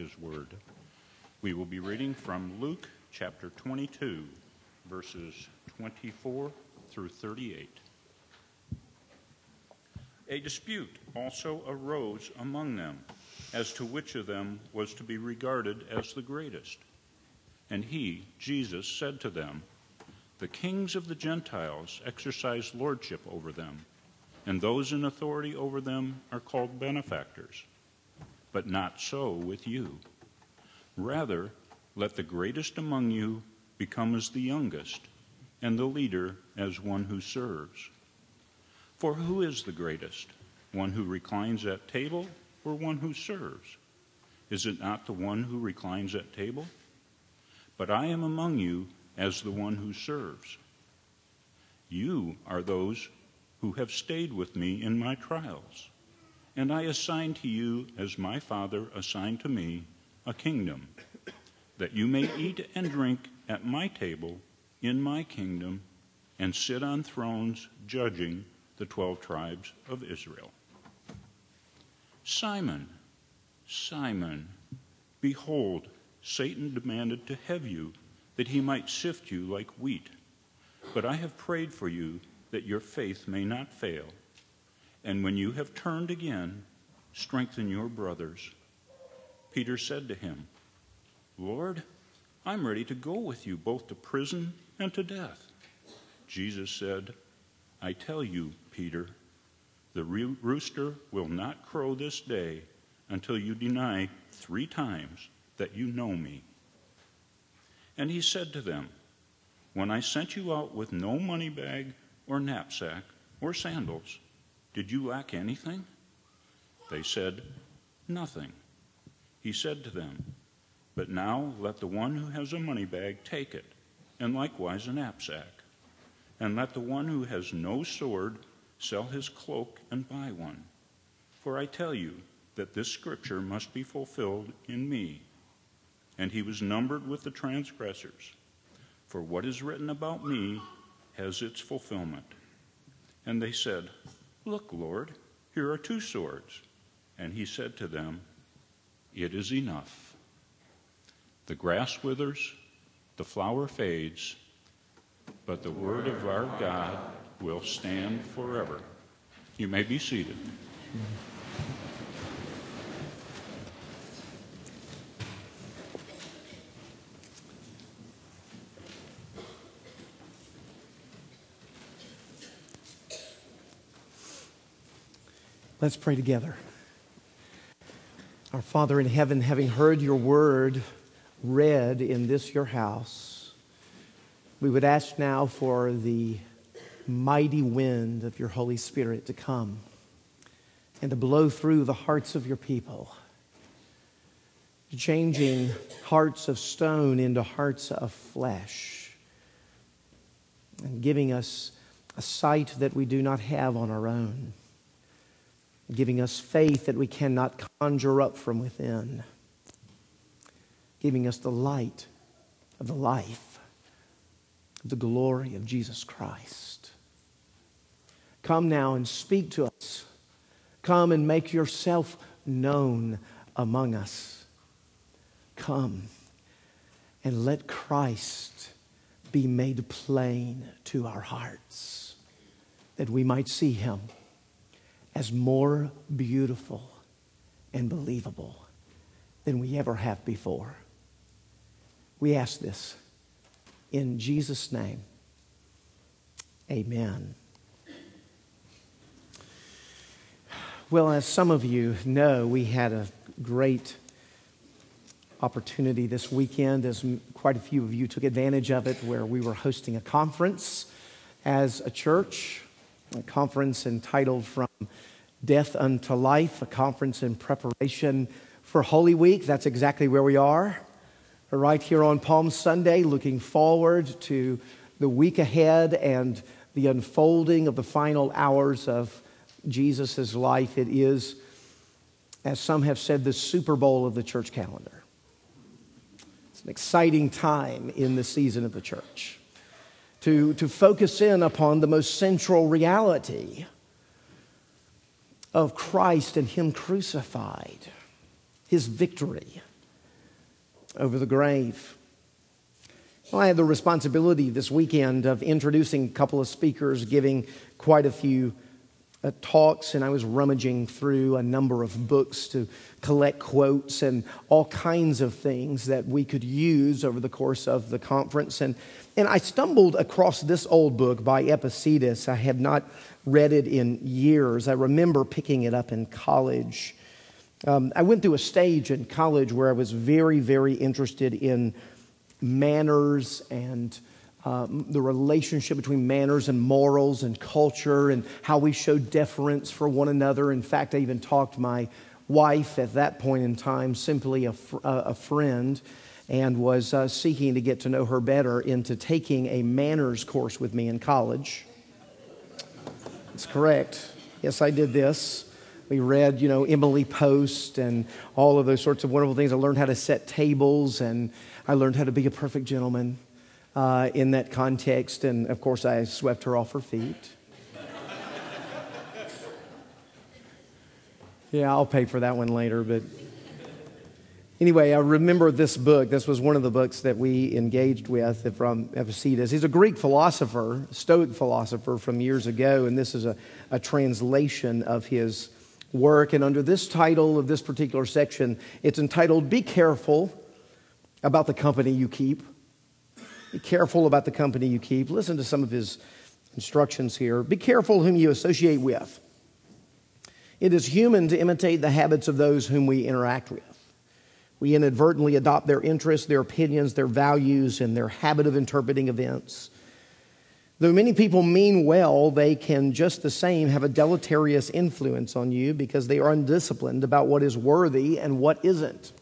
his word. We will be reading from Luke chapter 22, verses 24 through 38. A dispute also arose among them as to which of them was to be regarded as the greatest. And he, Jesus, said to them, The kings of the Gentiles exercise lordship over them, and those in authority over them are called benefactors. But not so with you. Rather, let the greatest among you become as the youngest, and the leader as one who serves. For who is the greatest? One who reclines at table or one who serves? Is it not the one who reclines at table? But I am among you as the one who serves. You are those who have stayed with me in my trials, and I assign to you, as my Father assigned to me, a kingdom, that you may eat and drink at my table in my kingdom and sit on thrones judging the twelve tribes of Israel. Simon, Simon, behold, Satan demanded to have you that he might sift you like wheat. But I have prayed for you that your faith may not fail. And when you have turned again, strengthen your brothers. Peter said to him, Lord, I'm ready to go with you both to prison and to death. Jesus said, I tell you, Peter, the rooster will not crow this day until you deny three times that you know me. And he said to them, When I sent you out with no money bag or knapsack or sandals, did you lack anything? They said, Nothing. He said to them, But now let the one who has a money bag take it, and likewise a knapsack. And let the one who has no sword sell his cloak and buy one. For I tell you that this scripture must be fulfilled in me. And he was numbered with the transgressors. For what is written about me has its fulfillment. And they said, Look, Lord, here are two swords. And he said to them, It is enough. The grass withers, the flower fades, but the word of our God will stand forever. You may be seated. Let's pray together. Our Father in heaven, having heard your word read in this your house, we would ask now for the mighty wind of your Holy Spirit to come and to blow through the hearts of your people, changing hearts of stone into hearts of flesh, and giving us a sight that we do not have on our own, giving us faith that we cannot conjure up from within, giving us the light of the life, the glory of Jesus Christ. Come now and speak to us. Come and make yourself known among us. Come and let Christ be made plain to our hearts that we might see him as more beautiful and believable than we ever have before. We ask this in Jesus' name. Amen. Well, as some of you know, we had a great opportunity this weekend, as quite a few of you took advantage of it, where we were hosting a conference as a church, a conference entitled From Death Unto Life, a conference in preparation for Holy Week. That's exactly where we are. Right here on Palm Sunday, looking forward to the week ahead and the unfolding of the final hours of Jesus' life, it is, as some have said, the Super Bowl of the church calendar. It's an exciting time in the season of the church to, to focus in upon the most central reality of Christ and Him crucified, His victory, over the grave. Well, I had the responsibility this weekend of introducing a couple of speakers, giving quite a few talks, and I was rummaging through a number of books to collect quotes and all kinds of things that we could use over the course of the conference. And, and I stumbled across this old book by Epictetus. I had not read it in years. I remember picking it up in college. Um, I went through a stage in college where I was very, very interested in manners and um, the relationship between manners and morals and culture and how we show deference for one another. In fact, I even talked my wife at that point in time, simply a, fr- a friend, and was uh, seeking to get to know her better into taking a manners course with me in college. That's correct. Yes, I did this. We read, you know, Emily Post and all of those sorts of wonderful things. I learned how to set tables and I learned how to be a perfect gentleman uh, in that context. And of course, I swept her off her feet. yeah, I'll pay for that one later. But anyway, I remember this book. This was one of the books that we engaged with from Epictetus. He's a Greek philosopher, Stoic philosopher from years ago, and this is a, a translation of his work. And under this title of this particular section, it's entitled Be Careful About the Company You Keep. Be careful about the company you keep. Listen to some of his instructions here. Be careful whom you associate with. It is human to imitate the habits of those whom we interact with. We inadvertently adopt their interests, their opinions, their values, and their habit of interpreting events. Though many people mean well, they can just the same have a deleterious influence on you because they are undisciplined about what is worthy and what isn't.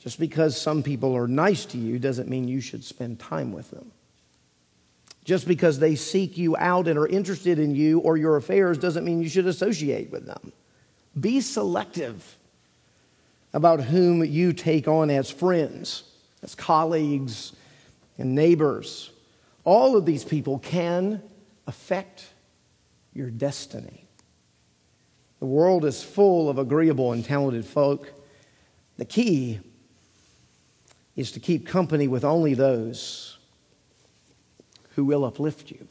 Just because some people are nice to you doesn't mean you should spend time with them. Just because they seek you out and are interested in you or your affairs doesn't mean you should associate with them. Be selective about whom you take on as friends, as colleagues, and neighbors. All of these people can affect your destiny. The world is full of agreeable and talented folk. The key is to keep company with only those who will uplift you.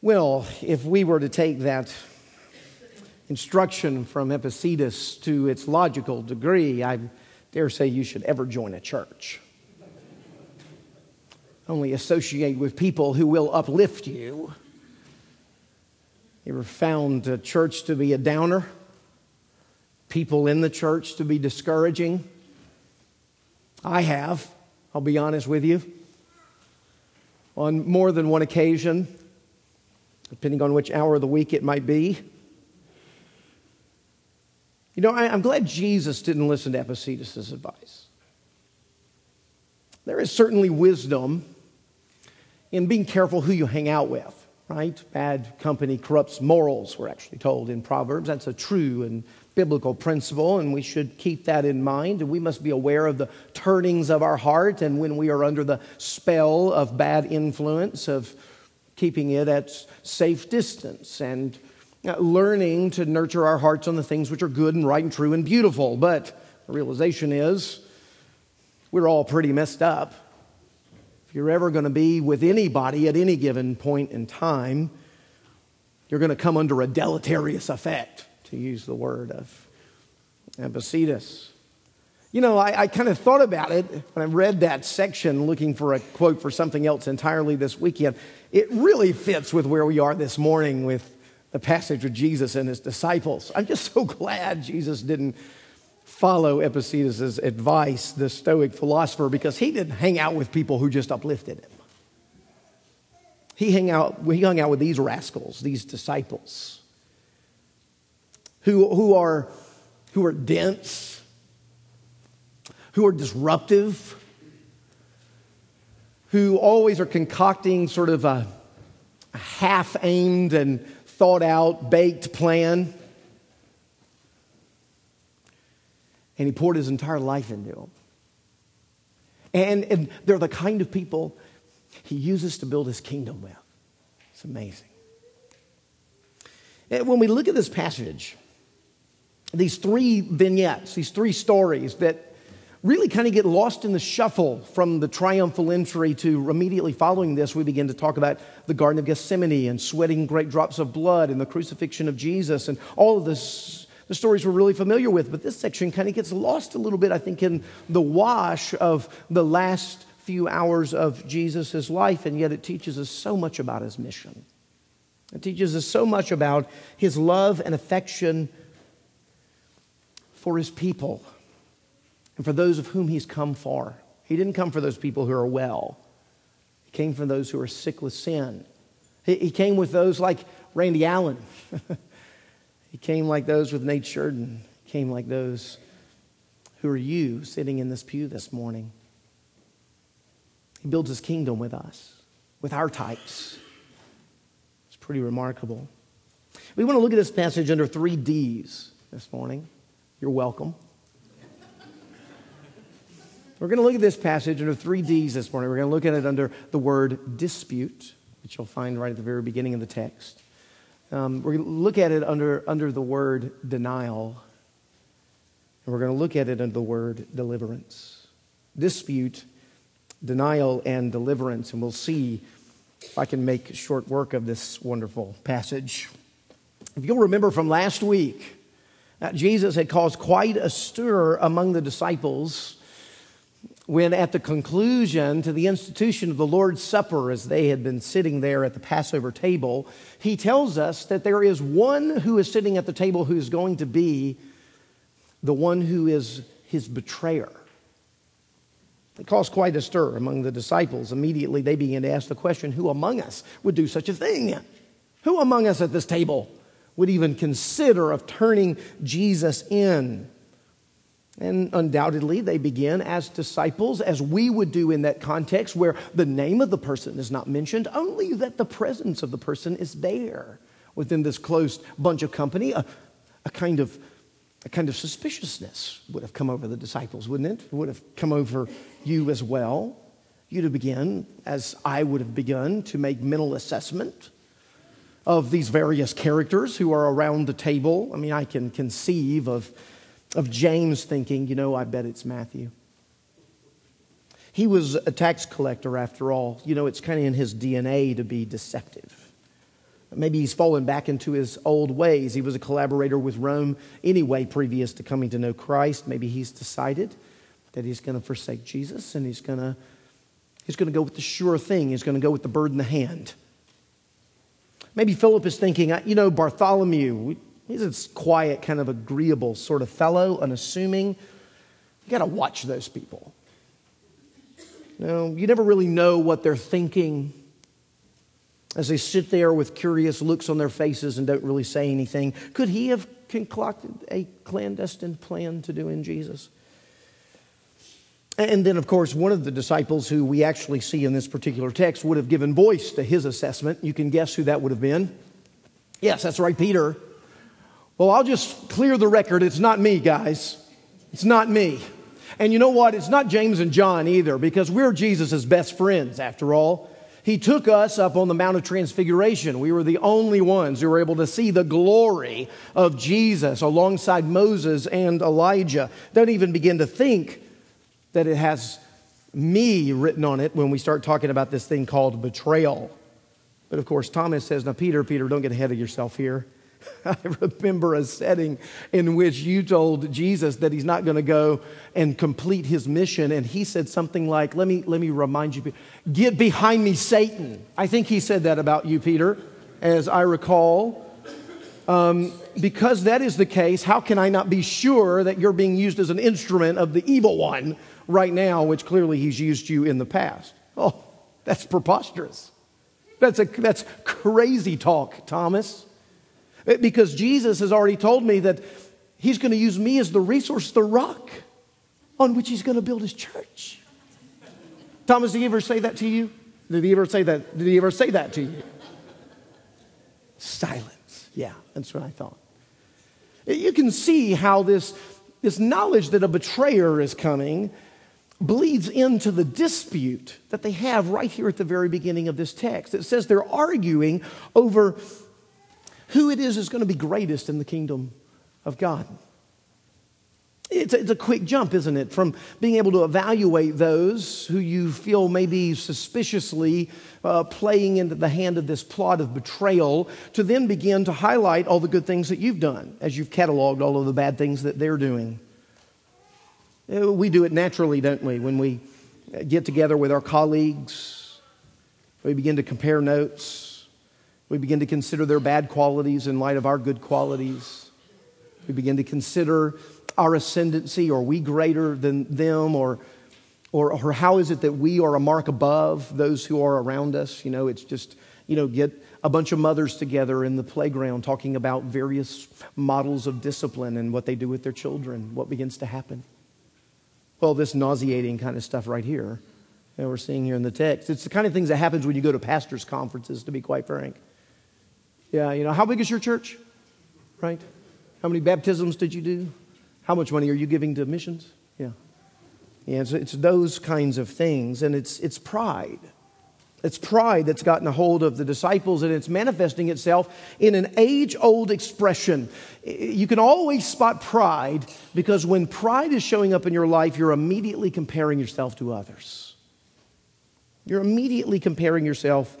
Well, if we were to take that instruction from Epictetus to its logical degree, I dare say you should ever join a church. Only associate with people who will uplift you. You ever found a church to be a downer? People in the church to be discouraging. I have, I'll be honest with you. On more than one occasion, depending on which hour of the week it might be. You know, I, am glad Jesus didn't listen to Epictetus' advice. There is certainly wisdom in being careful who you hang out with, right? Bad company corrupts morals, we're actually told in Proverbs. That's a true and biblical principle, and we should keep that in mind. And we must be aware of the turnings of our heart, and when we are under the spell of bad influence, of keeping it at safe distance, and uh, learning to nurture our hearts on the things which are good and right and true and beautiful. But the realization is we're all pretty messed up. If you're ever going to be with anybody at any given point in time, you're going to come under a deleterious effect to use the word of Epictetus. You know, I, I kind of thought about it when I read that section looking for a quote for something else entirely this weekend. It really fits with where we are this morning with the passage of Jesus and his disciples. I'm just so glad Jesus didn't follow Epictetus' advice, the Stoic philosopher, because he didn't hang out with people who just uplifted him. He hung out, he hung out with these rascals, these disciples who, who, are, who are dense, who are disruptive, who always are concocting sort of a, a half aimed and thought out, baked plan. And he poured his entire life into them. And, and they're the kind of people he uses to build his kingdom with. It's amazing. And when we look at this passage, these three vignettes, these three stories that really kind of get lost in the shuffle from the triumphal entry to immediately following this, we begin to talk about the Garden of Gethsemane and sweating great drops of blood and the crucifixion of Jesus and all of this. The stories we're really familiar with, but this section kind of gets lost a little bit, I think, in the wash of the last few hours of Jesus' life, and yet it teaches us so much about his mission. It teaches us so much about his love and affection for his people and for those of whom he's come for. He didn't come for those people who are well, he came for those who are sick with sin. He, came with those like Randy Allen. he came like those with Nate Sheridan. He came like those who are you sitting in this pew this morning. He builds his kingdom with us, with our types. It's pretty remarkable. We want to look at this passage under three D's this morning. You're welcome. We're going to look at this passage under three D's this morning. We're going to look at it under the word dispute, which you'll find right at the very beginning of the text. Um, we're going to look at it under, under the word denial. And we're going to look at it under the word deliverance. Dispute, denial, and deliverance. And we'll see if I can make short work of this wonderful passage. If you'll remember from last week, uh, Jesus had caused quite a stir among the disciples when at the conclusion to the institution of the Lord's Supper, as they had been sitting there at the Passover table, he tells us that there is one who is sitting at the table who is going to be the one who is his betrayer. It caused quite a stir among the disciples. Immediately they began to ask the question who among us would do such a thing? Who among us at this table would even consider of turning Jesus in? And undoubtedly, they begin as disciples, as we would do in that context, where the name of the person is not mentioned, only that the presence of the person is there within this close bunch of company. A, a, kind of, a kind of suspiciousness would have come over the disciples, wouldn't it? it? Would have come over you as well. You'd have begun, as I would have begun, to make mental assessment of these various characters who are around the table. I mean, I can conceive of of James thinking, you know, I bet it's Matthew. He was a tax collector after all. You know, it's kind of in his DNA to be deceptive. Maybe he's fallen back into his old ways. He was a collaborator with Rome anyway, previous to coming to know Christ. Maybe he's decided that he's going to forsake Jesus and he's going to he's going to go with the sure thing. He's going to go with the bird in the hand. Maybe Philip is thinking, you know, Bartholomew, He's a quiet, kind of agreeable sort of fellow, unassuming. You got to watch those people. You know, you never really know what they're thinking as they sit there with curious looks on their faces and don't really say anything. Could he have concocted a clandestine plan to do in Jesus? And then, of course, one of the disciples who we actually see in this particular text would have given voice to his assessment. You can guess who that would have been. Yes, that's right, Peter. Well, I'll just clear the record. It's not me, guys. It's not me. And you know what? It's not James and John either, because we're Jesus' best friends, after all. He took us up on the Mount of Transfiguration. We were the only ones who were able to see the glory of Jesus alongside Moses and Elijah. Don't even begin to think that it has me written on it when we start talking about this thing called betrayal. But of course, Thomas says, Now, Peter, Peter, don't get ahead of yourself here. I remember a setting in which you told Jesus that he's not going to go and complete his mission. And he said something like, let me, let me remind you, get behind me, Satan. I think he said that about you, Peter, as I recall. Um, because that is the case, how can I not be sure that you're being used as an instrument of the evil one right now, which clearly he's used you in the past? Oh, that's preposterous. That's, a, that's crazy talk, Thomas. Eh, because Jesus has already told me that He's going to use me as the resource, the rock on which He's going to build His church. Thomas, did he ever say that to you? Did he ever say that? Did he ever say that to you? Silence. Yeah, that's what I thought. Eh, you can see how this, this knowledge that a betrayer is coming bleeds into the dispute that they have right here at the very beginning of this text. It says they're arguing over who it is is going to be greatest in the kingdom of God. It's a, it's a quick jump, isn't it? From being able to evaluate those who you feel maybe suspiciously uh, playing into the hand of this plot of betrayal to then begin to highlight all the good things that you've done as you've cataloged all of the bad things that they're doing. Uh, we do it naturally, don't we? When we get together with our colleagues, we begin to compare notes, we begin to consider their bad qualities in light of our good qualities. We begin to consider our ascendancy? Are we greater than them? Or, or, or how is it that we are a mark above those who are around us? You know, it's just, you know, get a bunch of mothers together in the playground talking about various models of discipline and what they do with their children. What begins to happen? Well, this nauseating kind of stuff right here that we're seeing here in the text. It's the kind of things that happens when you go to pastors' conferences, to be quite frank. Yeah, you know, how big is your church? Right? How many baptisms did you do? How much money are you giving to missions? Yeah. Yeah, it's, it's those kinds of things, and it's, it's pride. It's pride that's gotten a hold of the disciples, and it's manifesting itself in an age old expression. You can always spot pride because when pride is showing up in your life, you're immediately comparing yourself to others. You're immediately comparing yourself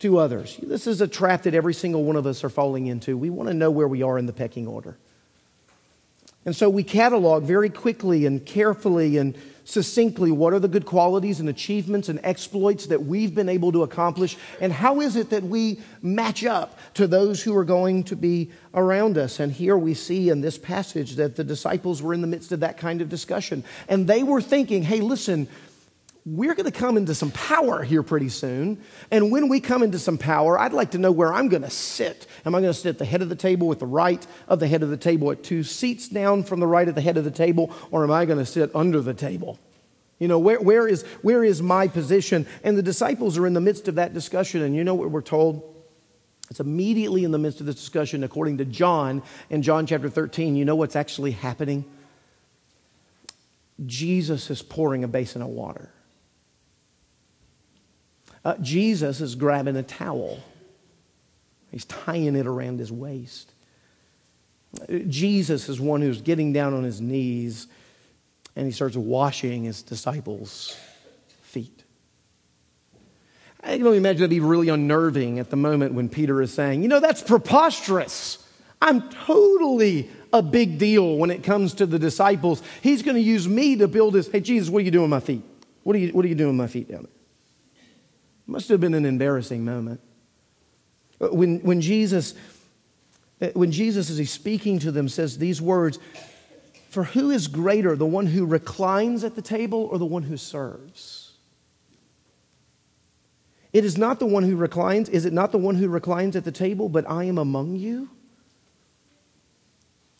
to others. This is a trap that every single one of us are falling into. We want to know where we are in the pecking order. And so we catalog very quickly and carefully and succinctly what are the good qualities and achievements and exploits that we've been able to accomplish, and how is it that we match up to those who are going to be around us. And here we see in this passage that the disciples were in the midst of that kind of discussion. And they were thinking, hey, listen, we're going to come into some power here pretty soon. And when we come into some power, I'd like to know where I'm going to sit. Am I going to sit at the head of the table at the right of the head of the table at two seats down from the right of the head of the table? Or am I going to sit under the table? You know, where, where, is, where is my position? And the disciples are in the midst of that discussion. And you know what we're told? It's immediately in the midst of this discussion, according to John in John chapter 13. You know what's actually happening? Jesus is pouring a basin of water. Uh, Jesus is grabbing a towel, he's tying it around his waist. Jesus is one who's getting down on his knees and he starts washing his disciples' feet. I can only imagine that'd be really unnerving at the moment when Peter is saying, You know, that's preposterous. I'm totally a big deal when it comes to the disciples. He's going to use me to build his. Hey, Jesus, what are you doing with my feet? What are you, what are you doing with my feet down there? Must have been an embarrassing moment. Uh, when, when Jesus, uh, when Jesus, as he's speaking to them, says these words, For who is greater, the one who reclines at the table or the one who serves? It is not the one who reclines. Is it not the one who reclines at the table, but I am among you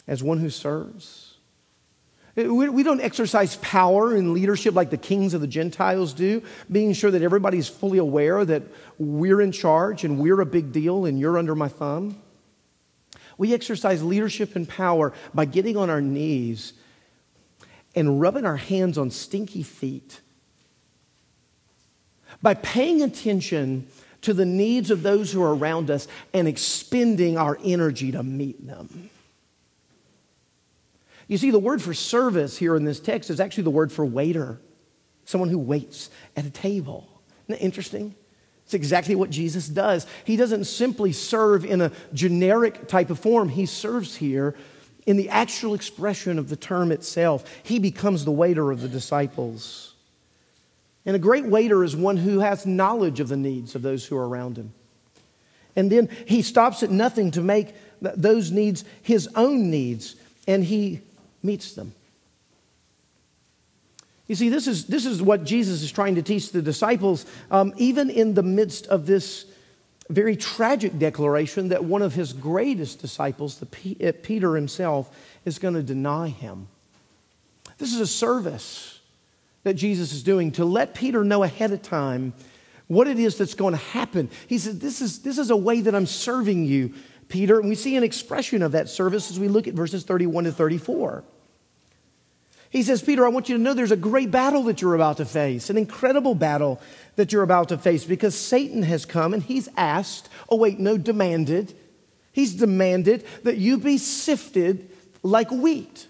as one who serves? We don't exercise power and leadership like the kings of the Gentiles do, being sure that everybody's fully aware that we're in charge and we're a big deal and you're under my thumb. We exercise leadership and power by getting on our knees and rubbing our hands on stinky feet, by paying attention to the needs of those who are around us and expending our energy to meet them. You see, the word for service here in this text is actually the word for waiter, someone who waits at a table. Isn't that interesting? It's exactly what Jesus does. He doesn't simply serve in a generic type of form, he serves here in the actual expression of the term itself. He becomes the waiter of the disciples. And a great waiter is one who has knowledge of the needs of those who are around him. And then he stops at nothing to make those needs his own needs. And he meets them. You see, this is, this is what Jesus is trying to teach the disciples, um, even in the midst of this very tragic declaration that one of his greatest disciples, the P- uh, Peter himself, is going to deny him. This is a service that Jesus is doing to let Peter know ahead of time what it is that's going to happen. He said, This is, this is a way that I'm serving you, Peter. And we see an expression of that service as we look at verses 31 to 34. He says, Peter, I want you to know there's a great battle that you're about to face, an incredible battle that you're about to face because Satan has come and he's asked, oh, wait, no, demanded. He's demanded that you be sifted like wheat.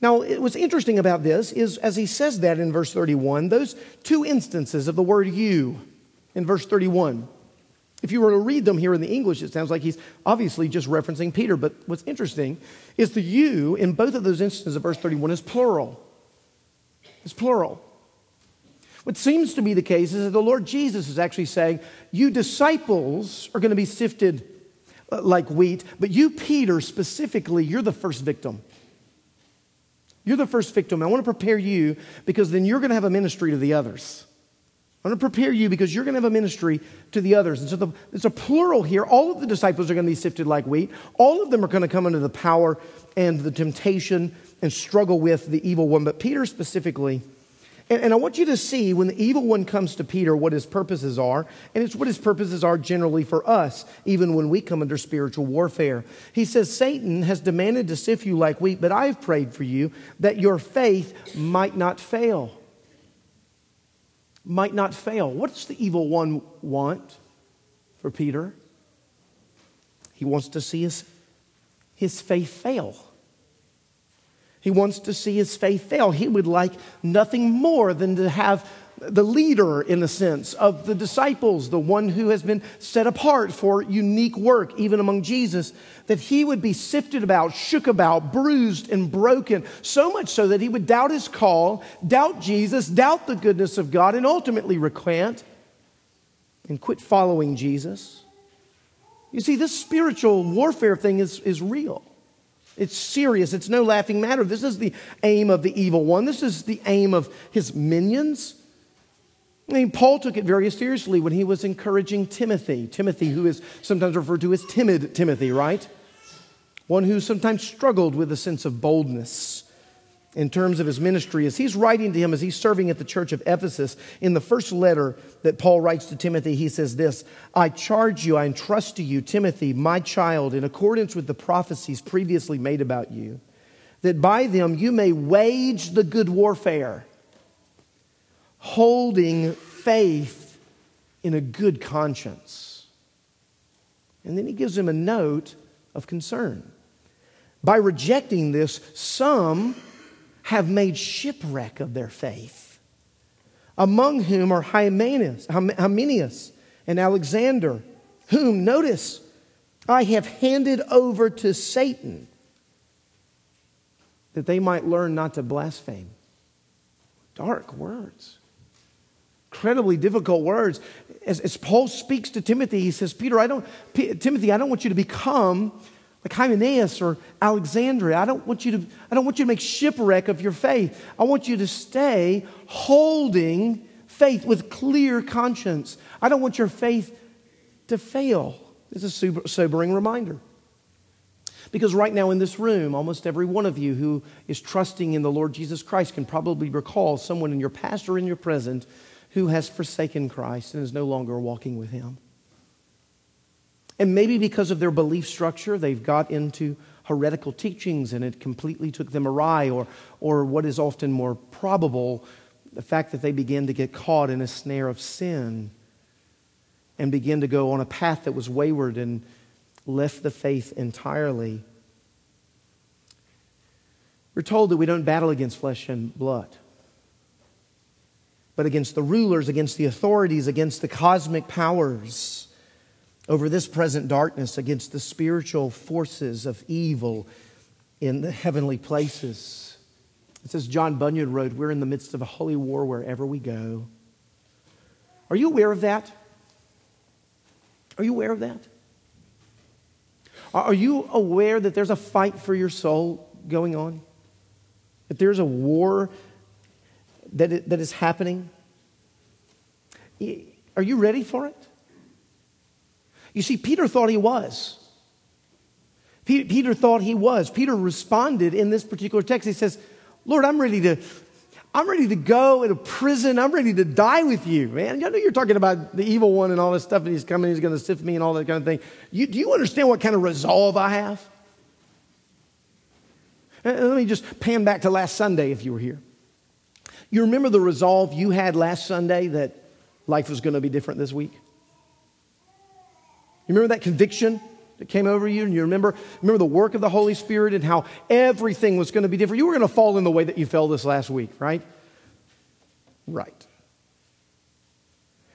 Now, what's interesting about this is, as he says that in verse 31, those two instances of the word you in verse 31, if you were to read them here in the English, it sounds like he's obviously just referencing Peter. But what's interesting is the you in both of those instances of verse 31 is plural. It's plural. What seems to be the case is that the Lord Jesus is actually saying, You disciples are going to be sifted uh, like wheat, but you, Peter, specifically, you're the first victim. You're the first victim. I want to prepare you because then you're going to have a ministry to the others. I want to prepare you because you're going to have a ministry to the others. And so the, it's a plural here. All of the disciples are going to be sifted like wheat. All of them are going to come under the power and the temptation and struggle with the evil one. But Peter specifically, and, and I want you to see when the evil one comes to Peter what his purposes are. And it's what his purposes are generally for us, even when we come under spiritual warfare. He says, Satan has demanded to sift you like wheat, but I've prayed for you that your faith might not fail might not fail. What does the evil one want for Peter? He wants to see his, his faith fail. He wants to see his faith fail. He would like nothing more than to have the leader, in a sense, of the disciples, the one who has been set apart for unique work, even among Jesus, that he would be sifted about, shook about, bruised, and broken, so much so that he would doubt his call, doubt Jesus, doubt the goodness of God, and ultimately recant and quit following Jesus. You see, this spiritual warfare thing is, is real. It's serious. It's no laughing matter. This is the aim of the evil one. This is the aim of his minions. I mean, Paul took it very seriously when he was encouraging Timothy. Timothy, who is sometimes referred to as timid Timothy, right? One who sometimes struggled with a sense of boldness in terms of his ministry. As he's writing to him, as he's serving at the church of Ephesus, in the first letter that Paul writes to Timothy, he says this I charge you, I entrust to you, Timothy, my child, in accordance with the prophecies previously made about you, that by them you may wage the good warfare holding faith in a good conscience. And then he gives him a note of concern. By rejecting this, some have made shipwreck of their faith, among whom are Hymenaeus, Hymenaeus and Alexander, whom, notice, I have handed over to Satan that they might learn not to blaspheme. Dark words incredibly difficult words. As, as, Paul speaks to Timothy, he says, Peter, I don't, P- Timothy, I don't want you to become like Hymenaeus or Alexandria. I don't want you to, I don't want you to make shipwreck of your faith. I want you to stay holding faith with clear conscience. I don't want your faith to fail. It's a sobering reminder. Because right now in this room, almost every one of you who is trusting in the Lord Jesus Christ can probably recall someone in your past or in your present who has forsaken Christ and is no longer walking with Him. And maybe because of their belief structure, they've got into heretical teachings and it completely took them awry, or, or what is often more probable, the fact that they began to get caught in a snare of sin and begin to go on a path that was wayward and left the faith entirely. We're told that we don't battle against flesh and blood but against the rulers, against the authorities, against the cosmic powers over this present darkness, against the spiritual forces of evil in the heavenly places. It says John Bunyan wrote, We're in the midst of a holy war wherever we go. Are you aware of that? Are you aware of that? Are you aware that there's a fight for your soul going on? That there's a war that, that is happening? Are you ready for it? You see, Peter thought he was. Peter thought he was. Peter responded in this particular text. He says, Lord, I'm ready to, I'm ready to go into prison. I'm ready to die with you, man. I know you're talking about the evil one and all this stuff, and he's coming, he's going to sift me and all that kind of thing. You, do you understand what kind of resolve I have? Uh, let me just pan back to last Sunday if you were here. You remember the resolve you had last Sunday that life was going to be different this week? You remember that conviction that came over you? And you remember, remember the work of the Holy Spirit and how everything was going to be different? You were going to fall in the way that you fell this last week, right? Right.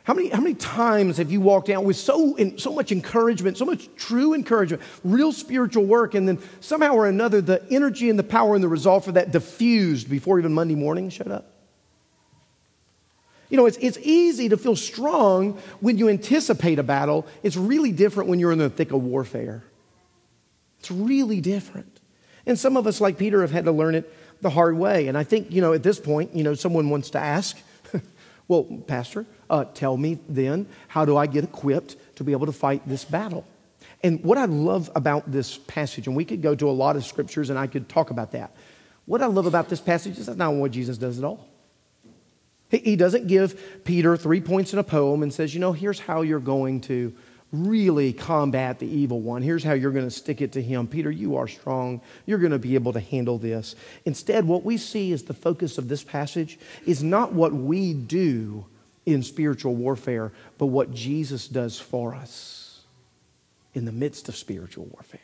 How many, how many times have you walked out with so, in, so much encouragement, so much true encouragement, real spiritual work, and then somehow or another the energy and the power and the resolve for that diffused before even Monday morning showed up? You know, it's, it's easy to feel strong when you anticipate a battle. It's really different when you're in the thick of warfare. It's really different. And some of us, like Peter, have had to learn it the hard way. And I think, you know, at this point, you know, someone wants to ask, well, Pastor, uh, tell me then, how do I get equipped to be able to fight this battle? And what I love about this passage, and we could go to a lot of scriptures and I could talk about that. What I love about this passage is that's not what Jesus does at all. He doesn't give Peter three points in a poem and says, you know, here's how you're going to really combat the evil one. Here's how you're going to stick it to him. Peter, you are strong. You're going to be able to handle this. Instead, what we see as the focus of this passage is not what we do in spiritual warfare, but what Jesus does for us in the midst of spiritual warfare.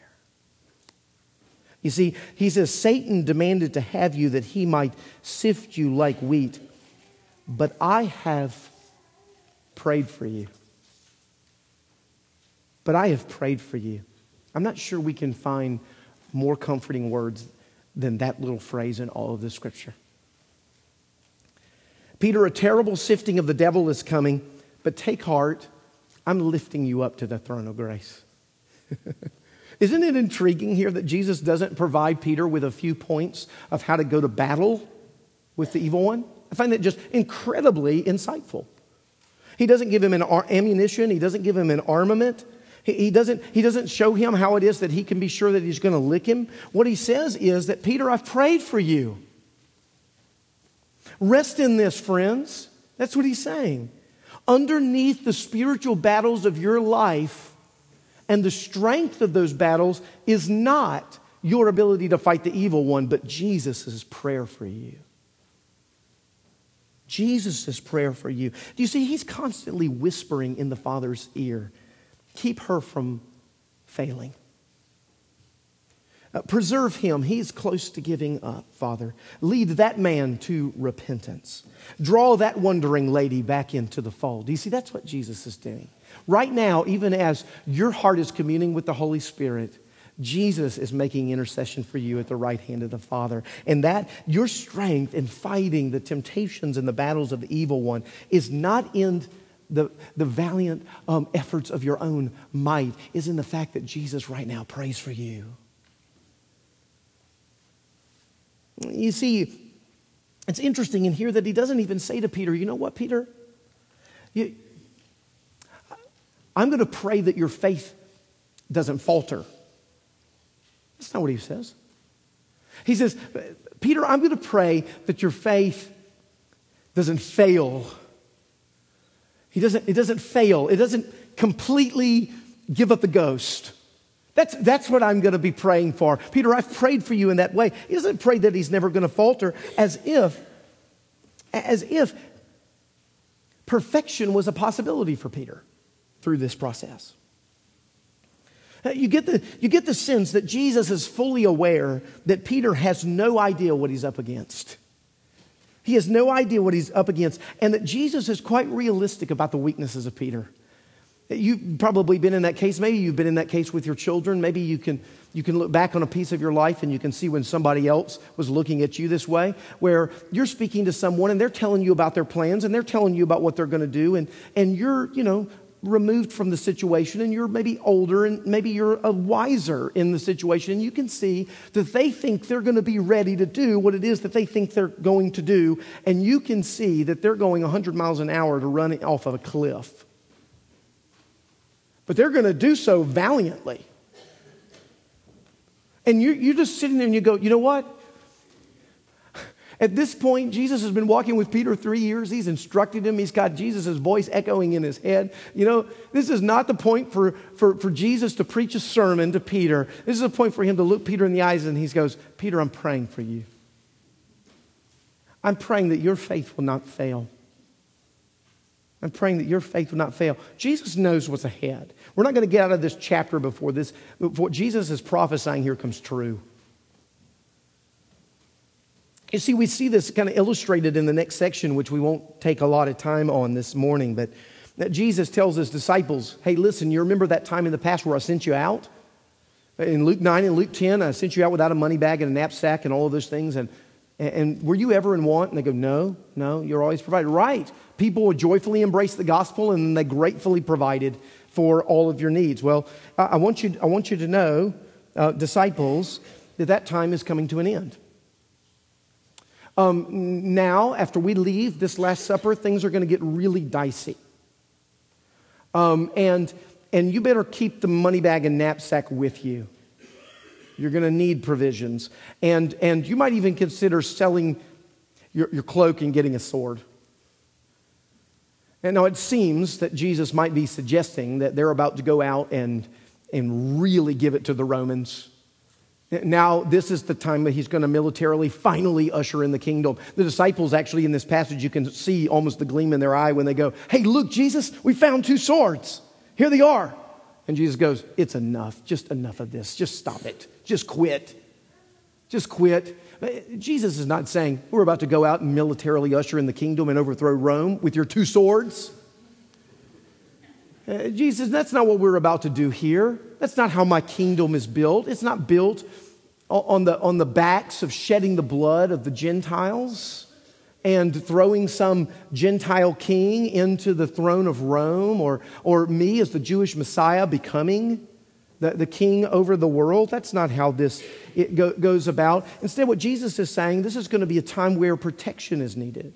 You see, he says, Satan demanded to have you that he might sift you like wheat. But I have prayed for you. But I have prayed for you. I'm not sure we can find more comforting words than that little phrase in all of the scripture. Peter, a terrible sifting of the devil is coming, but take heart. I'm lifting you up to the throne of grace. Isn't it intriguing here that Jesus doesn't provide Peter with a few points of how to go to battle with the evil one? I find that just incredibly insightful. He doesn't give him an ammunition, he doesn't give him an armament. He, he, doesn't, he doesn't show him how it is that he can be sure that he's going to lick him. What he says is that, Peter, I've prayed for you. Rest in this, friends. That's what he's saying. Underneath the spiritual battles of your life and the strength of those battles is not your ability to fight the evil one, but Jesus' prayer for you. Jesus' prayer for you. Do you see? He's constantly whispering in the Father's ear keep her from failing. Uh, preserve him. He's close to giving up, Father. Lead that man to repentance. Draw that wandering lady back into the fold. Do you see? That's what Jesus is doing. Right now, even as your heart is communing with the Holy Spirit, Jesus is making intercession for you at the right hand of the Father. And that your strength in fighting the temptations and the battles of the evil one is not in the, the valiant um, efforts of your own might, is in the fact that Jesus right now prays for you. You see, it's interesting in here that he doesn't even say to Peter, you know what, Peter? You, I'm going to pray that your faith doesn't falter. That's not what he says. He says, Peter, I'm going to pray that your faith doesn't fail. He doesn't, it doesn't fail. It doesn't completely give up the ghost. That's, that's what I'm going to be praying for. Peter, I've prayed for you in that way. He doesn't pray that he's never going to falter as if, as if perfection was a possibility for Peter through this process. Uh, you get, the, you get the sense that Jesus is fully aware that Peter has no idea what he's up against. He has no idea what he's up against, and that Jesus is quite realistic about the weaknesses of Peter. You've probably been in that case. Maybe you've been in that case with your children. Maybe you can, you can look back on a piece of your life and you can see when somebody else was looking at you this way, where you're speaking to someone and they're telling you about their plans and they're telling you about what they're going to do, and, and you're, you know, removed from the situation and you're maybe older and maybe you're a wiser in the situation and you can see that they think they're going to be ready to do what it is that they think they're going to do and you can see that they're going 100 miles an hour to run off of a cliff. But they're going to do so valiantly. And you're, you're just sitting there and you go you know what at this point, Jesus has been walking with Peter three years. He's instructed him. He's got Jesus' voice echoing in his head. You know, this is not the point for, for, for Jesus to preach a sermon to Peter. This is a point for him to look Peter in the eyes and he goes, Peter, I'm praying for you. I'm praying that your faith will not fail. I'm praying that your faith will not fail. Jesus knows what's ahead. We're not going to get out of this chapter before this. What Jesus is prophesying here comes true. You see, we see this kind of illustrated in the next section, which we won't take a lot of time on this morning. But Jesus tells his disciples, hey, listen, you remember that time in the past where I sent you out? In Luke 9 and Luke 10, I sent you out without a money bag and a knapsack and all of those things. And, and were you ever in want? And they go, no, no, you're always provided. Right. People would joyfully embrace the gospel and they gratefully provided for all of your needs. Well, I want you, I want you to know, uh, disciples, that that time is coming to an end. Um, now, after we leave this Last Supper, things are going to get really dicey. Um, and, and you better keep the money bag and knapsack with you. You're going to need provisions. And, and you might even consider selling your, your cloak and getting a sword. And now it seems that Jesus might be suggesting that they're about to go out and, and really give it to the Romans. Now, this is the time that he's going to militarily finally usher in the kingdom. The disciples, actually, in this passage, you can see almost the gleam in their eye when they go, Hey, look, Jesus, we found two swords. Here they are. And Jesus goes, It's enough. Just enough of this. Just stop it. Just quit. Just quit. Uh, Jesus is not saying, We're about to go out and militarily usher in the kingdom and overthrow Rome with your two swords. Uh, Jesus, that's not what we're about to do here. That's not how my kingdom is built. It's not built on the, on the backs of shedding the blood of the Gentiles and throwing some Gentile king into the throne of Rome or, or me as the Jewish Messiah becoming the, the king over the world. That's not how this it go, goes about. Instead, what Jesus is saying, this is going to be a time where protection is needed,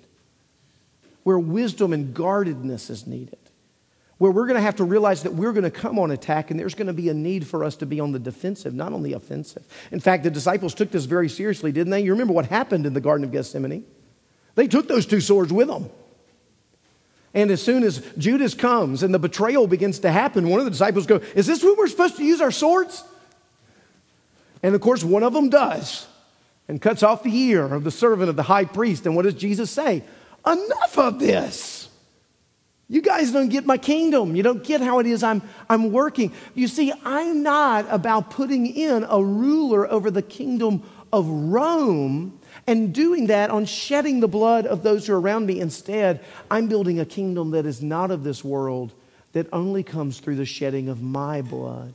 where wisdom and guardedness is needed where we're going to have to realize that we're going to come on attack and there's going to be a need for us to be on the defensive, not on the offensive. In fact, the disciples took this very seriously, didn't they? You remember what happened in the Garden of Gethsemane? They took those two swords with them. And as soon as Judas comes and the betrayal begins to happen, one of the disciples go, Is this when we're supposed to use our swords? And of course, one of them does and cuts off the ear of the servant of the high priest. And what does Jesus say? Enough of this. You guys don't get my kingdom. You don't get how it is I'm, I'm working. You see, I'm not about putting in a ruler over the kingdom of Rome and doing that on shedding the blood of those who are around me. Instead, I'm building a kingdom that is not of this world, that only comes through the shedding of my blood.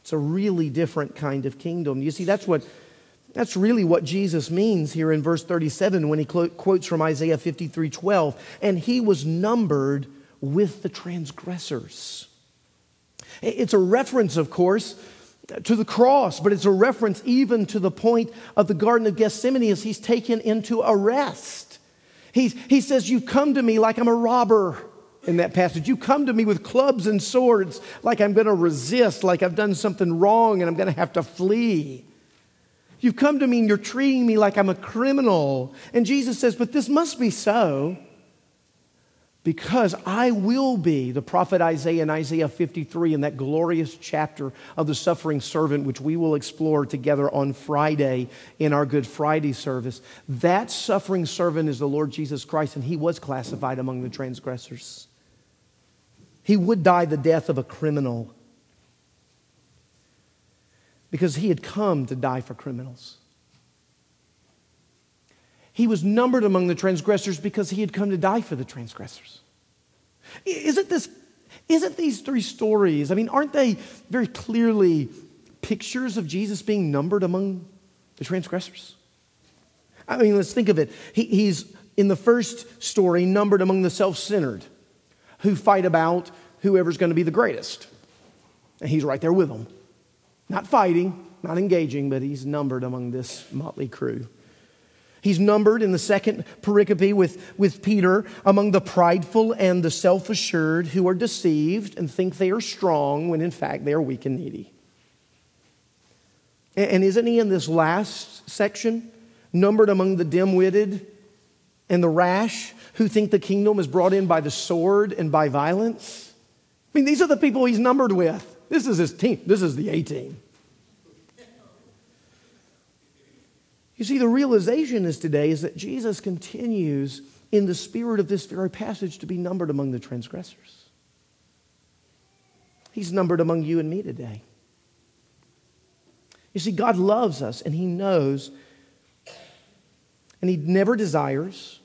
It's a really different kind of kingdom. You see, that's what that's really what Jesus means here in verse 37 when he quotes from Isaiah 53 12. And he was numbered with the transgressors. It's a reference, of course, to the cross, but it's a reference even to the point of the Garden of Gethsemane as he's taken into arrest. He's, he says, You come to me like I'm a robber in that passage. You come to me with clubs and swords like I'm going to resist, like I've done something wrong and I'm going to have to flee. You've come to me and you're treating me like I'm a criminal. And Jesus says, But this must be so because I will be the prophet Isaiah in Isaiah 53 in that glorious chapter of the suffering servant, which we will explore together on Friday in our Good Friday service. That suffering servant is the Lord Jesus Christ, and he was classified among the transgressors. He would die the death of a criminal because he had come to die for criminals. He was numbered among the transgressors because he had come to die for the transgressors. Isn't this isn't these three stories, I mean, aren't they very clearly pictures of Jesus being numbered among the transgressors? I mean, let's think of it. He, he's in the first story numbered among the self centered who fight about whoever's going to be the greatest. And he's right there with them. Not fighting, not engaging, but he's numbered among this motley crew. He's numbered in the second pericope with, with Peter among the prideful and the self assured who are deceived and think they are strong when in fact they are weak and needy. And, and isn't he in this last section numbered among the dim witted and the rash who think the kingdom is brought in by the sword and by violence? I mean, these are the people he's numbered with. This is his team. This is the A team. You see, the realization is today is that Jesus continues in the spirit of this very passage, to be numbered among the transgressors. He's numbered among you and me today. You see, God loves us and He knows, and He never desires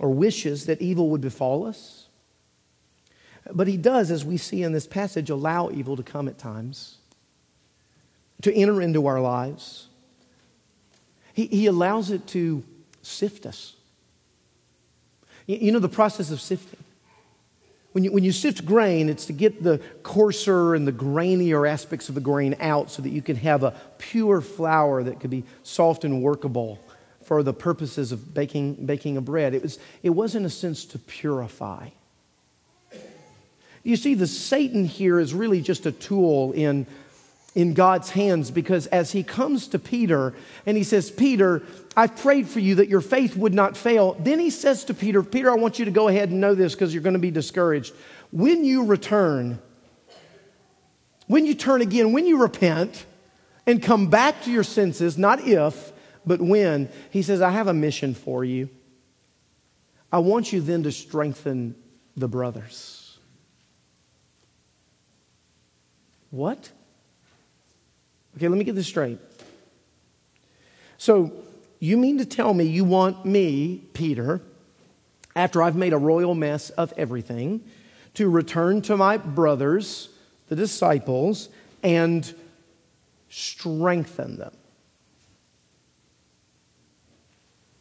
or wishes that evil would befall us. But He does, as we see in this passage, allow evil to come at times, to enter into our lives. He, he allows it to sift us. You know the process of sifting. When you, when you sift grain, it's to get the coarser and the grainier aspects of the grain out so that you can have a pure flour that could be soft and workable for the purposes of baking, baking a bread. It was, it was, in a sense, to purify. You see, the Satan here is really just a tool in in God's hands because as he comes to Peter and he says, Peter, I've prayed for you that your faith would not fail. Then he says to Peter, Peter, I want you to go ahead and know this because you're going to be discouraged. When you return, when you turn again, when you repent and come back to your senses, not if, but when, he says, I have a mission for you. I want you then to strengthen the brothers. What? Okay, let me get this straight. So, you mean to tell me you want me, Peter, after I've made a royal mess of everything, to return to my brothers, the disciples, and strengthen them?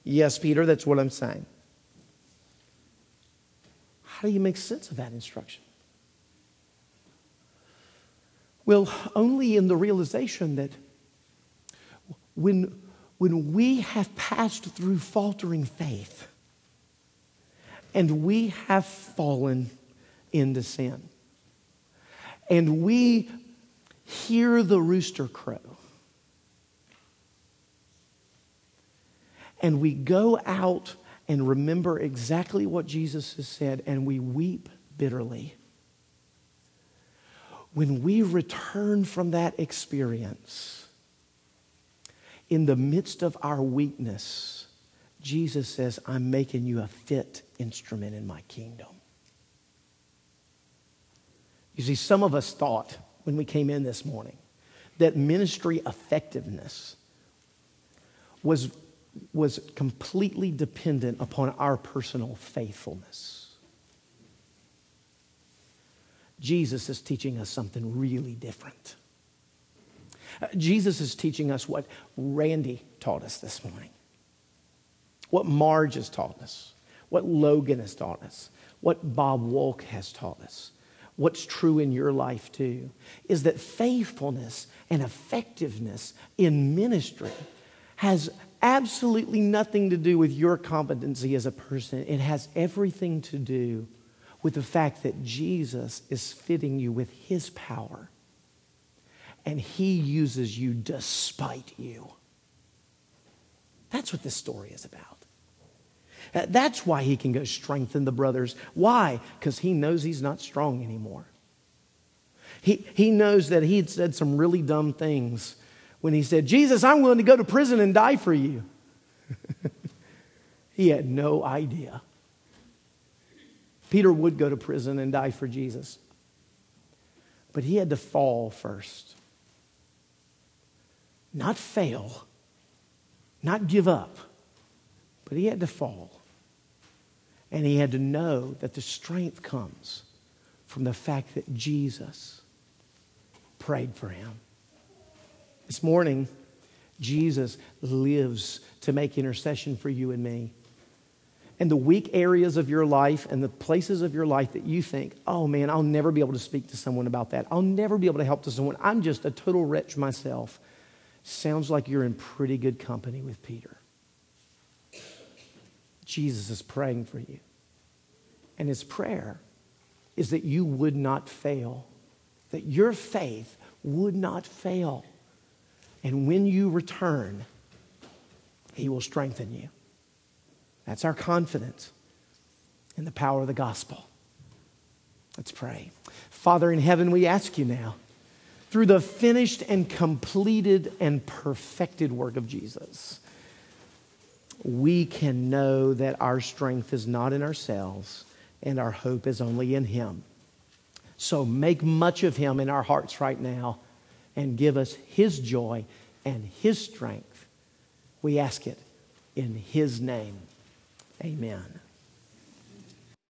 Yes, Peter, that's what I'm saying. How do you make sense of that instruction? Well, only in the realization that when, when we have passed through faltering faith and we have fallen into sin and we hear the rooster crow and we go out and remember exactly what Jesus has said and we weep bitterly when we return from that experience, in the midst of our weakness, Jesus says, I'm making you a fit instrument in my kingdom. You see, some of us thought when we came in this morning that ministry effectiveness was, was completely dependent upon our personal faithfulness. Jesus is teaching us something really different. Uh, Jesus is teaching us what Randy taught us this morning, what Marge has taught us, what Logan has taught us, what Bob Wolk has taught us, what's true in your life too, is that faithfulness and effectiveness in ministry has absolutely nothing to do with your competency as a person. It has everything to do with the fact that Jesus is fitting you with his power and he uses you despite you. That's what this story is about. That's why he can go strengthen the brothers. Why? Because he knows he's not strong anymore. He, he knows that he had said some really dumb things when he said, Jesus, I'm willing to go to prison and die for you. he had no idea Peter would go to prison and die for Jesus. But he had to fall first. Not fail, not give up, but he had to fall. And he had to know that the strength comes from the fact that Jesus prayed for him. This morning, Jesus lives to make intercession for you and me and the weak areas of your life and the places of your life that you think, oh man, I'll never be able to speak to someone about that. I'll never be able to help to someone. I'm just a total wretch myself. Sounds like you're in pretty good company with Peter. Jesus is praying for you. And his prayer is that you would not fail, that your faith would not fail. And when you return, he will strengthen you. That's our confidence in the power of the gospel. Let's pray. Father in heaven, we ask you now, through the finished and completed and perfected work of Jesus, we can know that our strength is not in ourselves and our hope is only in Him. So make much of Him in our hearts right now and give us His joy and His strength. We ask it in His name. Amen.